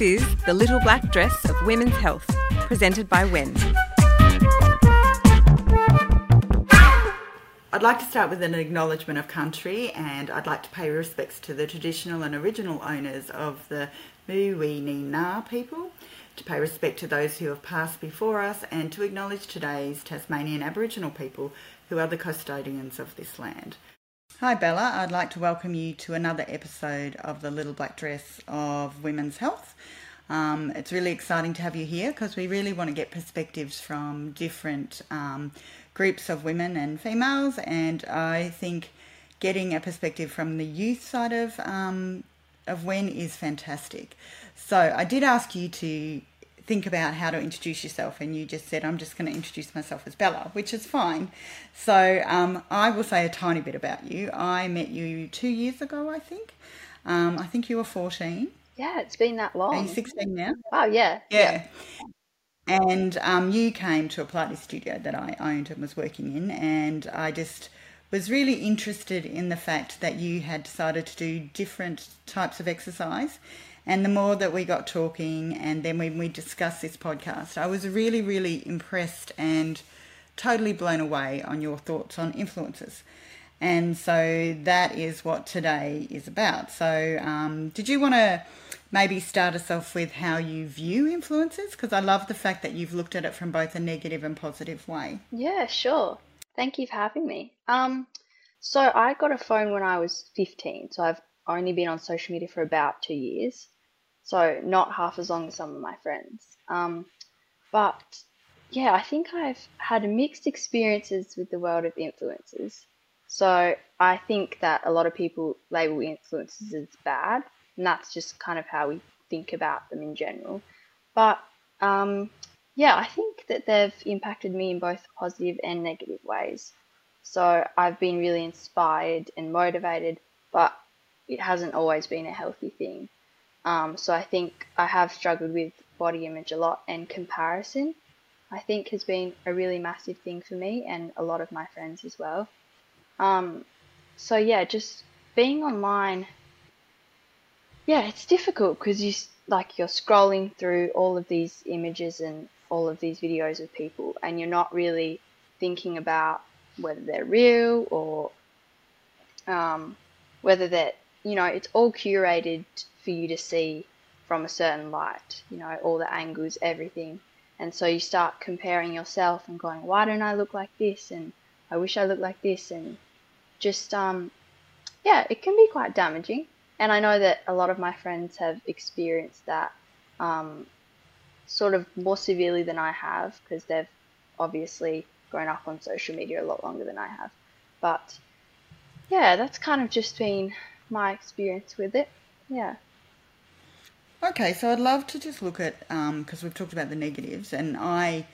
This is The Little Black Dress of Women's Health, presented by Wen. I'd like to start with an acknowledgement of country and I'd like to pay respects to the traditional and original owners of the muwinina people, to pay respect to those who have passed before us and to acknowledge today's Tasmanian Aboriginal people who are the custodians of this land. Hi Bella, I'd like to welcome you to another episode of the Little Black Dress of Women's Health. Um, it's really exciting to have you here because we really want to get perspectives from different um, groups of women and females, and I think getting a perspective from the youth side of um, of Wen is fantastic. So I did ask you to think about how to introduce yourself, and you just said, I'm just going to introduce myself as Bella, which is fine. So um, I will say a tiny bit about you. I met you two years ago, I think. Um, I think you were 14. Yeah, it's been that long. Are you 16 now? Oh, yeah. Yeah. yeah. And um, you came to a Pilates studio that I owned and was working in, and I just was really interested in the fact that you had decided to do different types of exercise and the more that we got talking, and then when we discussed this podcast, I was really, really impressed and totally blown away on your thoughts on influences. And so that is what today is about. So, um, did you want to maybe start us off with how you view influences? Because I love the fact that you've looked at it from both a negative and positive way. Yeah, sure. Thank you for having me. Um, so I got a phone when I was 15, so I've only been on social media for about two years, so not half as long as some of my friends. Um, but yeah, I think I've had mixed experiences with the world of influencers. So I think that a lot of people label influencers as bad, and that's just kind of how we think about them in general. But um, yeah, I think that they've impacted me in both positive and negative ways. So I've been really inspired and motivated, but it hasn't always been a healthy thing. Um, so I think I have struggled with body image a lot and comparison. I think has been a really massive thing for me and a lot of my friends as well. Um, so yeah, just being online. Yeah, it's difficult because you like you're scrolling through all of these images and all of these videos of people, and you're not really thinking about whether they're real or um, whether that you know it's all curated for you to see from a certain light, you know, all the angles, everything. And so you start comparing yourself and going, why don't I look like this? And I wish I looked like this. And just, um, yeah, it can be quite damaging. And I know that a lot of my friends have experienced that um, sort of more severely than I have because they've obviously grown up on social media a lot longer than I have. But yeah, that's kind of just been my experience with it. Yeah. Okay, so I'd love to just look at because um, we've talked about the negatives, and I,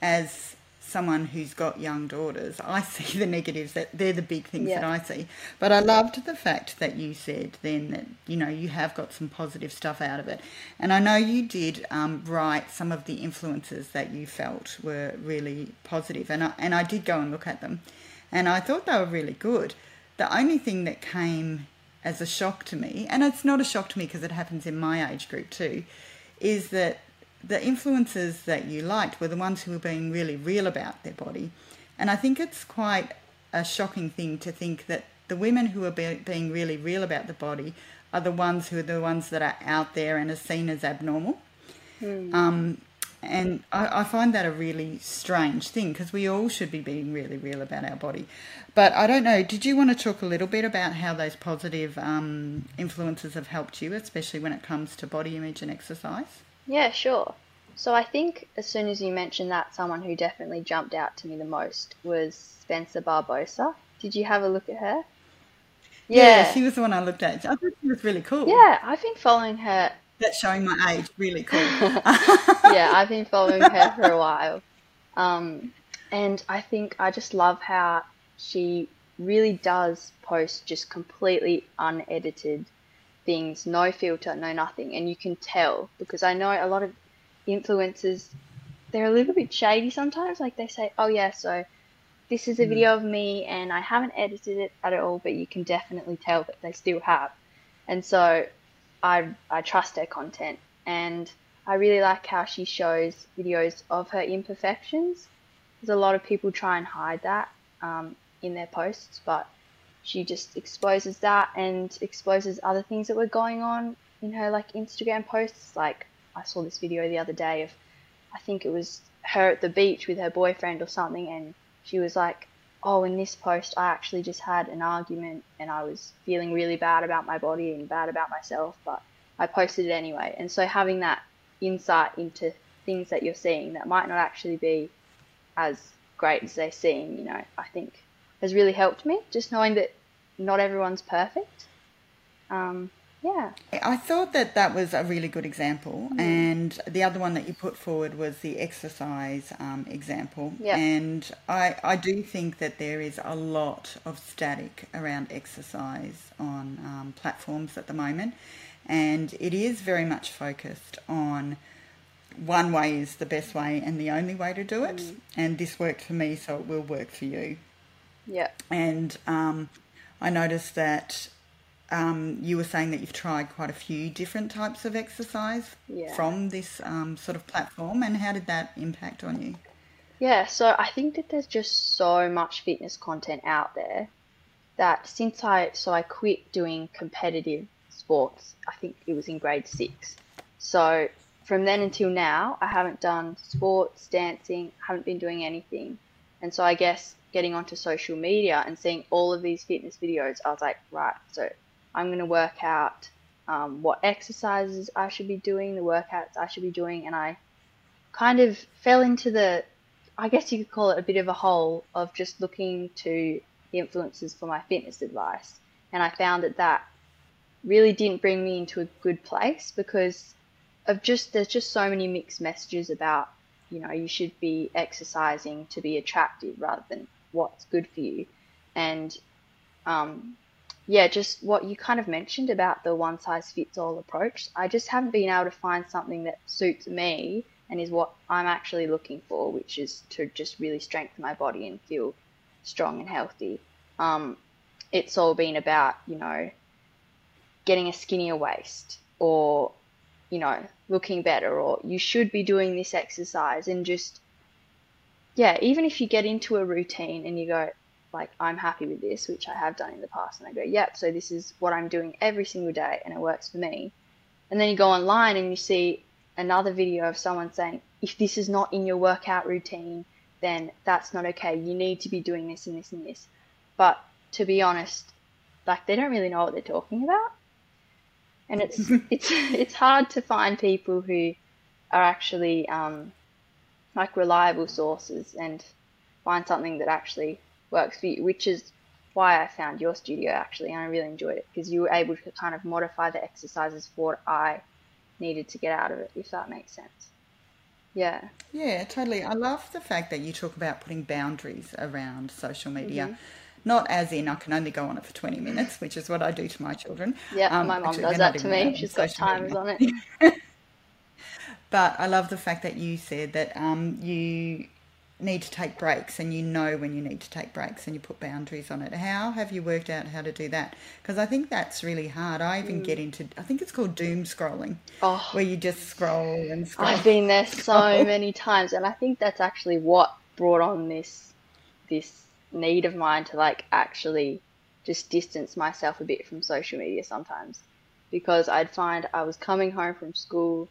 as someone who's got young daughters, I see the negatives. That they're the big things yeah. that I see. But I loved the fact that you said then that you know you have got some positive stuff out of it, and I know you did um, write some of the influences that you felt were really positive, and I, and I did go and look at them, and I thought they were really good. The only thing that came as a shock to me, and it's not a shock to me because it happens in my age group too, is that the influences that you liked were the ones who were being really real about their body. And I think it's quite a shocking thing to think that the women who are be- being really real about the body are the ones who are the ones that are out there and are seen as abnormal. Mm. Um, and I, I, find that a really strange thing because we all should be being really real about our body. But I don't know, did you want to talk a little bit about how those positive um, influences have helped you, especially when it comes to body image and exercise? Yeah, sure. So I think as soon as you mentioned that, someone who definitely jumped out to me the most was Spencer Barbosa. Did you have a look at her? Yeah, yeah she was the one I looked at. I thought she was really cool. Yeah, I've been following her that's showing my age. Really cool. yeah, I've been following her for a while. Um, and I think I just love how she really does post just completely unedited things, no filter, no nothing. And you can tell because I know a lot of influencers, they're a little bit shady sometimes. Like they say, oh, yeah, so this is a hmm. video of me and I haven't edited it at all, but you can definitely tell that they still have. And so I I trust her content and I really like how she shows videos of her imperfections. There's a lot of people try and hide that um, in their posts, but she just exposes that and exposes other things that were going on in her like Instagram posts. Like I saw this video the other day of, I think it was her at the beach with her boyfriend or something, and she was like, "Oh, in this post, I actually just had an argument and I was feeling really bad about my body and bad about myself, but I posted it anyway." And so having that insight into things that you're seeing that might not actually be as great as they seem, you know, I think has really helped me. Just knowing that not everyone's perfect. Um, yeah. I thought that that was a really good example. Mm. And the other one that you put forward was the exercise um, example. Yeah. And I, I do think that there is a lot of static around exercise on um, platforms at the moment. And it is very much focused on one way is the best way and the only way to do it. Mm. And this worked for me, so it will work for you. Yeah. And um, I noticed that um, you were saying that you've tried quite a few different types of exercise yeah. from this um, sort of platform, and how did that impact on you? Yeah, so I think that there's just so much fitness content out there that since I so I quit doing competitive sports, I think it was in grade six. So from then until now, I haven't done sports, dancing, haven't been doing anything. And so I guess getting onto social media and seeing all of these fitness videos, I was like, right, so I'm going to work out um, what exercises I should be doing, the workouts I should be doing, and I kind of fell into the, I guess you could call it a bit of a hole of just looking to the influencers for my fitness advice. And I found that that really didn't bring me into a good place because of just, there's just so many mixed messages about, you know, you should be exercising to be attractive rather than what's good for you. And um, yeah, just what you kind of mentioned about the one size fits all approach. I just haven't been able to find something that suits me and is what I'm actually looking for, which is to just really strengthen my body and feel strong and healthy. Um, it's all been about, you know, getting a skinnier waist or, you know, looking better or you should be doing this exercise and just, yeah, even if you get into a routine and you go, like I'm happy with this, which I have done in the past, and I go, yep, so this is what I'm doing every single day, and it works for me. And then you go online and you see another video of someone saying, if this is not in your workout routine, then that's not okay. You need to be doing this and this and this. But to be honest, like they don't really know what they're talking about, and it's it's it's hard to find people who are actually um, like reliable sources and find something that actually works for you, which is why I found your studio actually, and I really enjoyed it because you were able to kind of modify the exercises for what I needed to get out of it, if that makes sense. Yeah. Yeah, totally. I love the fact that you talk about putting boundaries around social media. Mm-hmm. Not as in I can only go on it for 20 minutes, which is what I do to my children. Yeah, um, my mom does that to me. She's got timers on it. but I love the fact that you said that um, you need to take breaks and you know when you need to take breaks and you put boundaries on it. How have you worked out how to do that? Because I think that's really hard. I even mm. get into, I think it's called doom scrolling, oh, where you just scroll and scroll. I've been there so many times, and I think that's actually what brought on this this need of mine to like actually just distance myself a bit from social media sometimes because I'd find I was coming home from school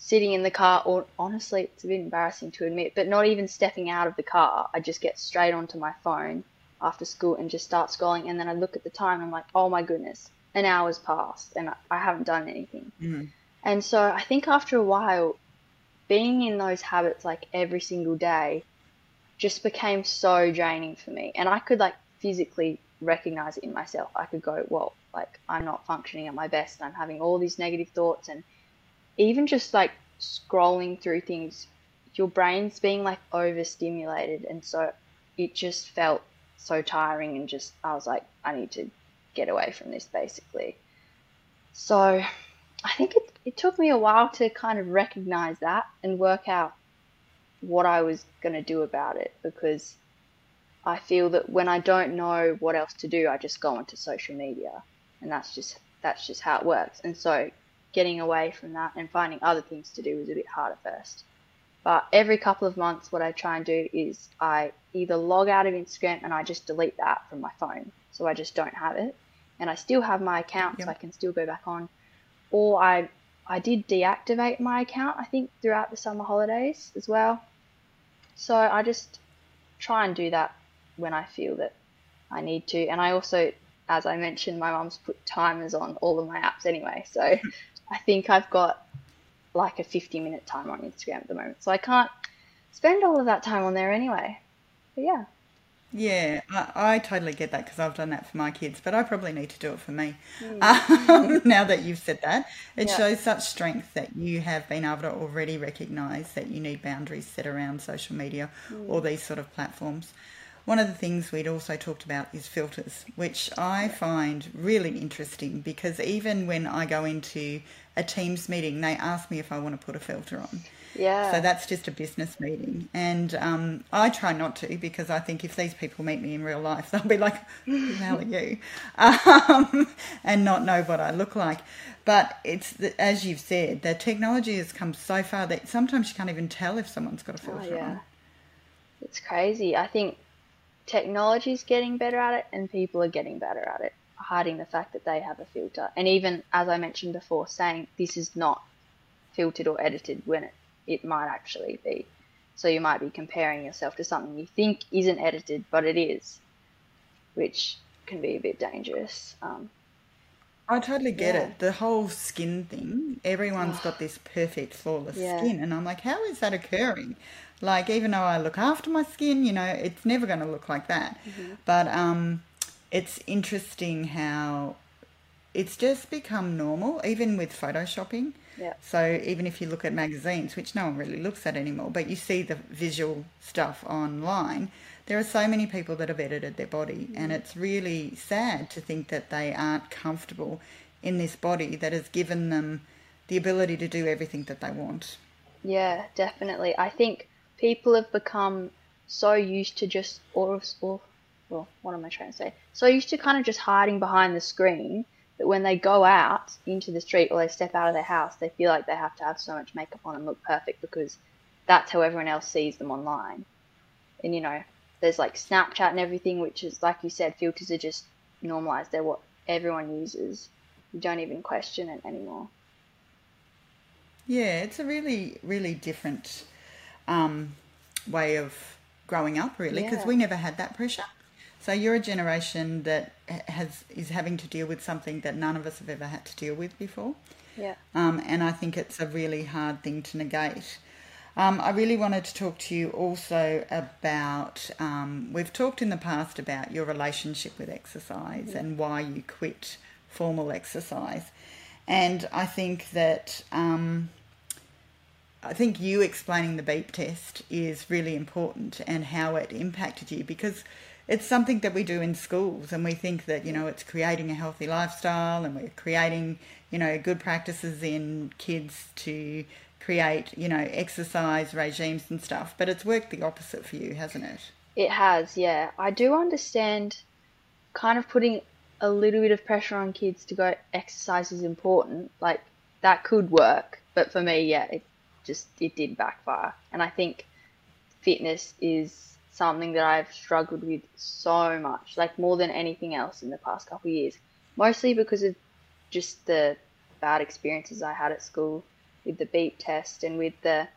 sitting in the car, or honestly, it's a bit embarrassing to admit, but not even stepping out of the car. I just get straight onto my phone after school and just start scrolling. And then I look at the time and I'm like, oh my goodness, an hour's passed and I haven't done anything. Mm-hmm. And so I think after a while, being in those habits like every single day just became so draining for me. And I could like physically recognize it in myself. I could go, well, like I'm not functioning at my best. I'm having all these negative thoughts and even just like scrolling through things, your brain's being like overstimulated. And so it just felt so tiring and just, I was like, I need to get away from this basically. So I think it, it took me a while to kind of recognize that and work out what I was going to do about it because I feel that when I don't know what else to do, I just go onto social media and that's just that's just how it works. And so getting away from that and finding other things to do was a bit hard at first. But every couple of months, what I try and do is I either log out of Instagram and I just delete that from my phone. So I just don't have it. And I still have my account, yep. so I can still go back on. Or I, I did deactivate my account, I think, throughout the summer holidays as well. So I just try and do that when I feel that I need to. And I also, as I mentioned, my mum's put timers on all of my apps anyway. So I think I've got like a 50 minute time on Instagram at the moment. So I can't spend all of that time on there anyway. But yeah. Yeah, I, I totally get that because I've done that for my kids, but I probably need to do it for me. Mm. Um, now that you've said that, it yeah. shows such strength that you have been able to already recognise that you need boundaries set around social media mm. or these sort of platforms. One of the things we'd also talked about is filters, which I find really interesting because even when I go into a Teams meeting, they ask me if I want to put a filter on. Yeah. So that's just a business meeting. And um, I try not to because I think if these people meet me in real life, they'll be like, who the hell are you? Um, and not know what I look like. But it's, the, as you've said, the technology has come so far that sometimes you can't even tell if someone's got a oh, filter oh, yeah. on. It's crazy. I think technology is getting better at it and people are getting better at it, hiding the fact that they have a filter. And even, as I mentioned before, saying this is not filtered or edited when it, it might actually be. So you might be comparing yourself to something you think isn't edited, but it is, which can be a bit dangerous. Um, I totally get yeah. it. The whole skin thing, everyone's got this perfect, flawless yeah. skin. And I'm like, how is that occurring? Like, even though I look after my skin, you know, it's never going to look like that. Mm-hmm. But um, it's interesting how it's just become normal, even with photoshopping. Yeah. So even if you look at magazines, which no one really looks at anymore, but you see the visual stuff online, there are so many people that have edited their body, mm-hmm. and it's really sad to think that they aren't comfortable in this body that has given them the ability to do everything that they want. Yeah, definitely. I think people have become so used to just or or well, what am I trying to say? So used to kind of just hiding behind the screen that when they go out into the street or they step out of their house, they feel like they have to have so much makeup on and look perfect because that's how everyone else sees them online. And you know, there's like Snapchat and everything, which is like you said, filters are just normalized. They're what everyone uses. You don't even question it anymore. Yeah, it's a really, really different um, way of growing up, really, because yeah. we never had that pressure. So you're a generation that has is having to deal with something that none of us have ever had to deal with before. Yeah. Um, and I think it's a really hard thing to negate. Um, I really wanted to talk to you also about. Um, we've talked in the past about your relationship with exercise and why you quit formal exercise, and I think that um, I think you explaining the beep test is really important and how it impacted you because it's something that we do in schools and we think that you know it's creating a healthy lifestyle and we're creating you know good practices in kids to create you know exercise regimes and stuff but it's worked the opposite for you hasn't it? It has yeah. I do understand kind of putting a little bit of pressure on kids to go exercise is important like that could work but for me yeah it just it did backfire. And I think fitness is something that I've struggled with so much, like more than anything else in the past couple of years. Mostly because of just the bad experiences I had at school with the beep test and with the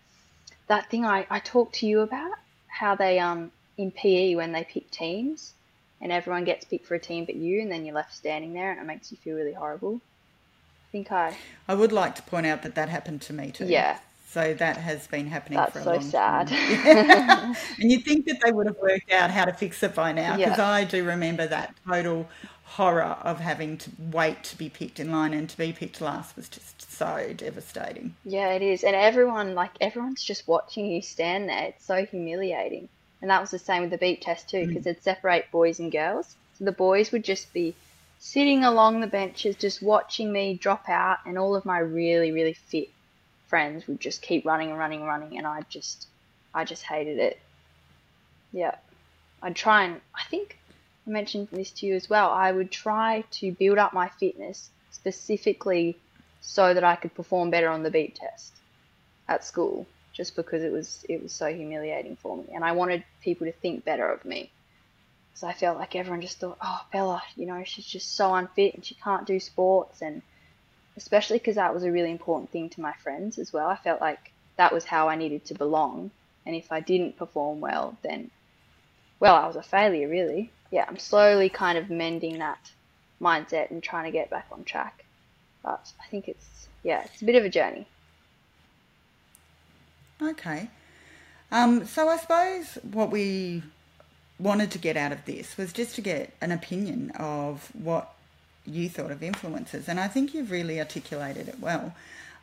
that thing I, I talked to you about, how they um in PE when they pick teams and everyone gets picked for a team but you and then you're left standing there and it makes you feel really horrible. I think I I would like to point out that that happened to me too. Yeah. So that has been happening That's for a so long sad. time. and you'd think that they would have worked out how to fix it by now because yeah. I do remember that total horror of having to wait to be picked in line and to be picked last was just so devastating. Yeah, it is. And everyone, like, everyone's just watching you stand there. It's so humiliating. And that was the same with the beep test too because mm. it'd separate boys and girls. So the boys would just be sitting along the benches just watching me drop out and all of my really, really fit friends would just keep running and running and running, and I just, I just hated it. Yeah, I'd try and I think I mentioned this to you as well. I would try to build up my fitness specifically so that I could perform better on the beep test at school just because it was it was so humiliating for me and I wanted people to think better of me. So I felt like everyone just thought, "Oh, Bella, you know, she's just so unfit and she can't do sports and especially because that was a really important thing to my friends as well. I felt like that was how I needed to belong and if I didn't perform well, then well, I was a failure really. Yeah, I'm slowly kind of mending that mindset and trying to get back on track. But I think it's yeah, it's a bit of a journey. Okay. Um, so I suppose what we wanted to get out of this was just to get an opinion of what you thought of influences. and I think you've really articulated it well.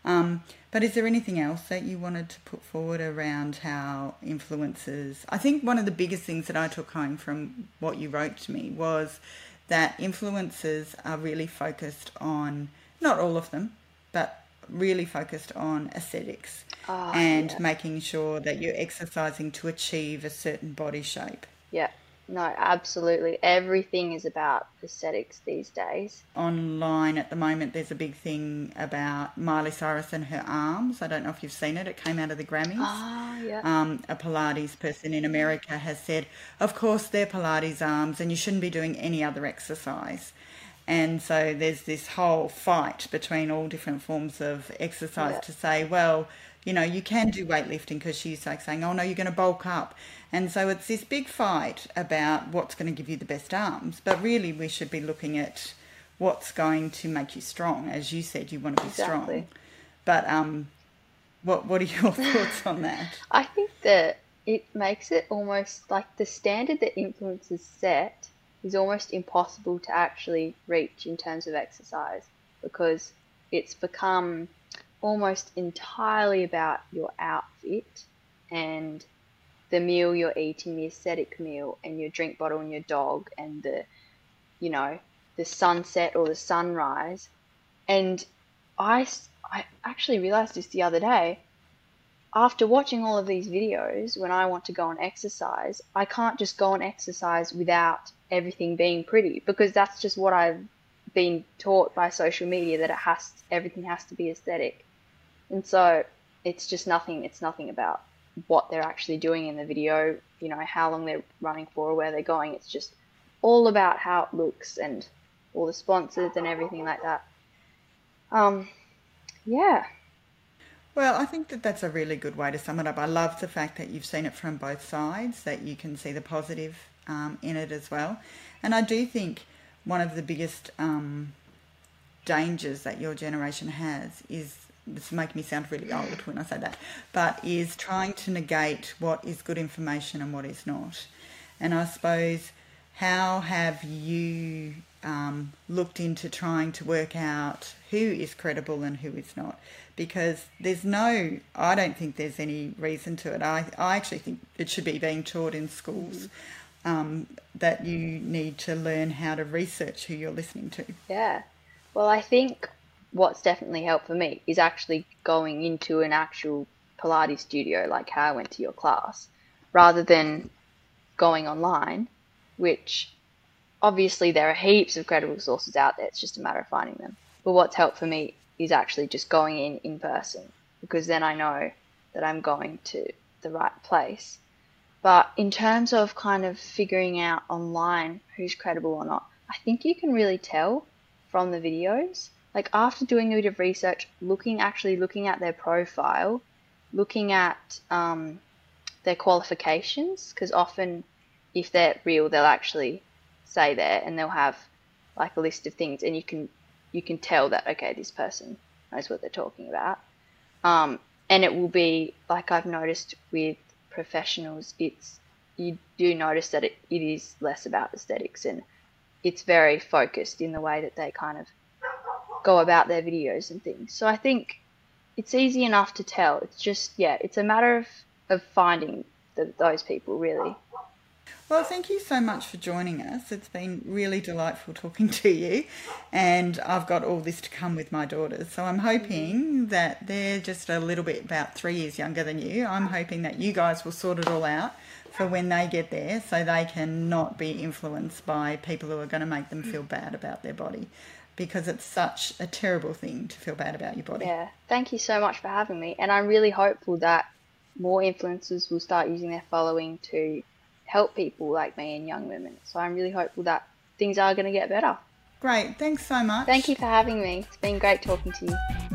Um, but is there anything else that you wanted to put forward around how influences? I think one of the biggest things that I took home from what you wrote to me was that influences are really focused on, not all of them, but really focused on aesthetics Oh, and yeah. making sure that you're exercising to achieve a certain body shape. Yeah. No, absolutely. Everything is about aesthetics these days. Online at the moment, there's a big thing about Miley Cyrus and her arms. I don't know if you've seen it, it came out of the Grammys. Ah, yeah. Um, a Pilates person in America has said, Of course, they're Pilates arms, and you shouldn't be doing any other exercise. And so there's this whole fight between all different forms of exercise Yeah. to say, well, you know, you can do weightlifting because she's like saying, oh no, you're going to bulk up. And so it's this big fight about what's going to give you the best arms. But really, we should be looking at what's going to make you strong. As you said, you want to be strong. But um, what what are your thoughts on that? I think that it makes it almost like the standard that influencers set is almost impossible to actually reach in terms of exercise because it's become almost entirely about your outfit and the meal you're eating, the aesthetic meal, and your drink bottle and your dog, and the, you know, the sunset or the sunrise. And I, I actually realized this the other day after watching all of these videos, when I want to go and exercise, I can't just go and exercise without everything being pretty because that's just what I've been taught by social media that it has everything has to be aesthetic. And so it's just nothing it's nothing about what they're actually doing in the video, you know, how long they're running for or where they're going. It's just all about how it looks and all the sponsors and everything like that. Um yeah. Well, I think that that's a really good way to sum it up. I love the fact that you've seen it from both sides, that you can see the positive um, in it as well. And I do think one of the biggest um, dangers that your generation has is this make me sound really old when I say that, but is trying to negate what is good information and what is not. And I suppose how have you um, looked into trying to work out who is credible and who is not? Because there's no, I don't think there's any reason to it. I, I actually think it should be being taught in schools um, that you need to learn how to research who you're listening to. Yeah. Well, I think what's definitely helped for me is actually going into an actual Pilates studio, like how I went to your class, rather than going online, which obviously there are heaps of credible sources out there. It's just a matter of finding them. But what's helped for me is actually just going in in person because then I know that I'm going to the right place. But in terms of kind of figuring out online who's credible or not, I think you can really tell from the videos. Like after doing a bit of research, looking actually looking at their profile, looking at um, their qualifications, because often if they're real, they'll actually say there and they'll have like a list of things, and you can you can tell that okay, this person knows what they're talking about. Um, and it will be like I've noticed with professionals, it's you do notice that it, it is less about aesthetics and it's very focused in the way that they kind of go about their videos and things. So I think it's easy enough to tell. It's just yeah, it's a matter of of finding the, those people really. Well, thank you so much for joining us. It's been really delightful talking to you, and I've got all this to come with my daughters. So I'm hoping that they're just a little bit about three years younger than you. I'm hoping that you guys will sort it all out for when they get there so they can not be influenced by people who are going to make them feel bad about their body because it's such a terrible thing to feel bad about your body. Yeah, thank you so much for having me. And I'm really hopeful that more influencers will start using their following to help people like me and young women. So I'm really hopeful that things are going to get better. Great. Thanks so much. Thank you for having me. It's been great talking to you.